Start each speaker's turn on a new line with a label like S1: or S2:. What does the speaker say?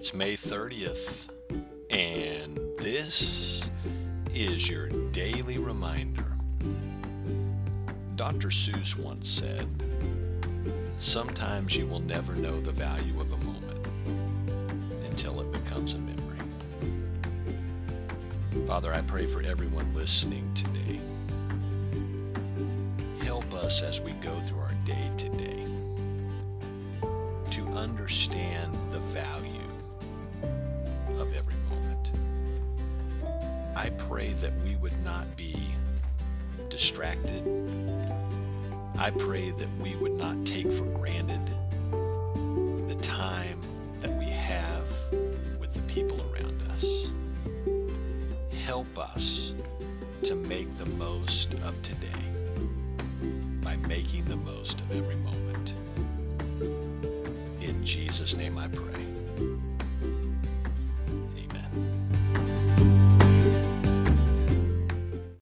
S1: May 30th, and this is your daily reminder. Dr. Seuss once said, Sometimes you will never know the value of a moment until it becomes a memory. Father, I pray for everyone listening today. Help us as we go through our day today to understand the value I pray that we would not be distracted. I pray that we would not take for granted the time that we have with the people around us. Help us to make the most of today by making the most of every moment. In Jesus' name I pray.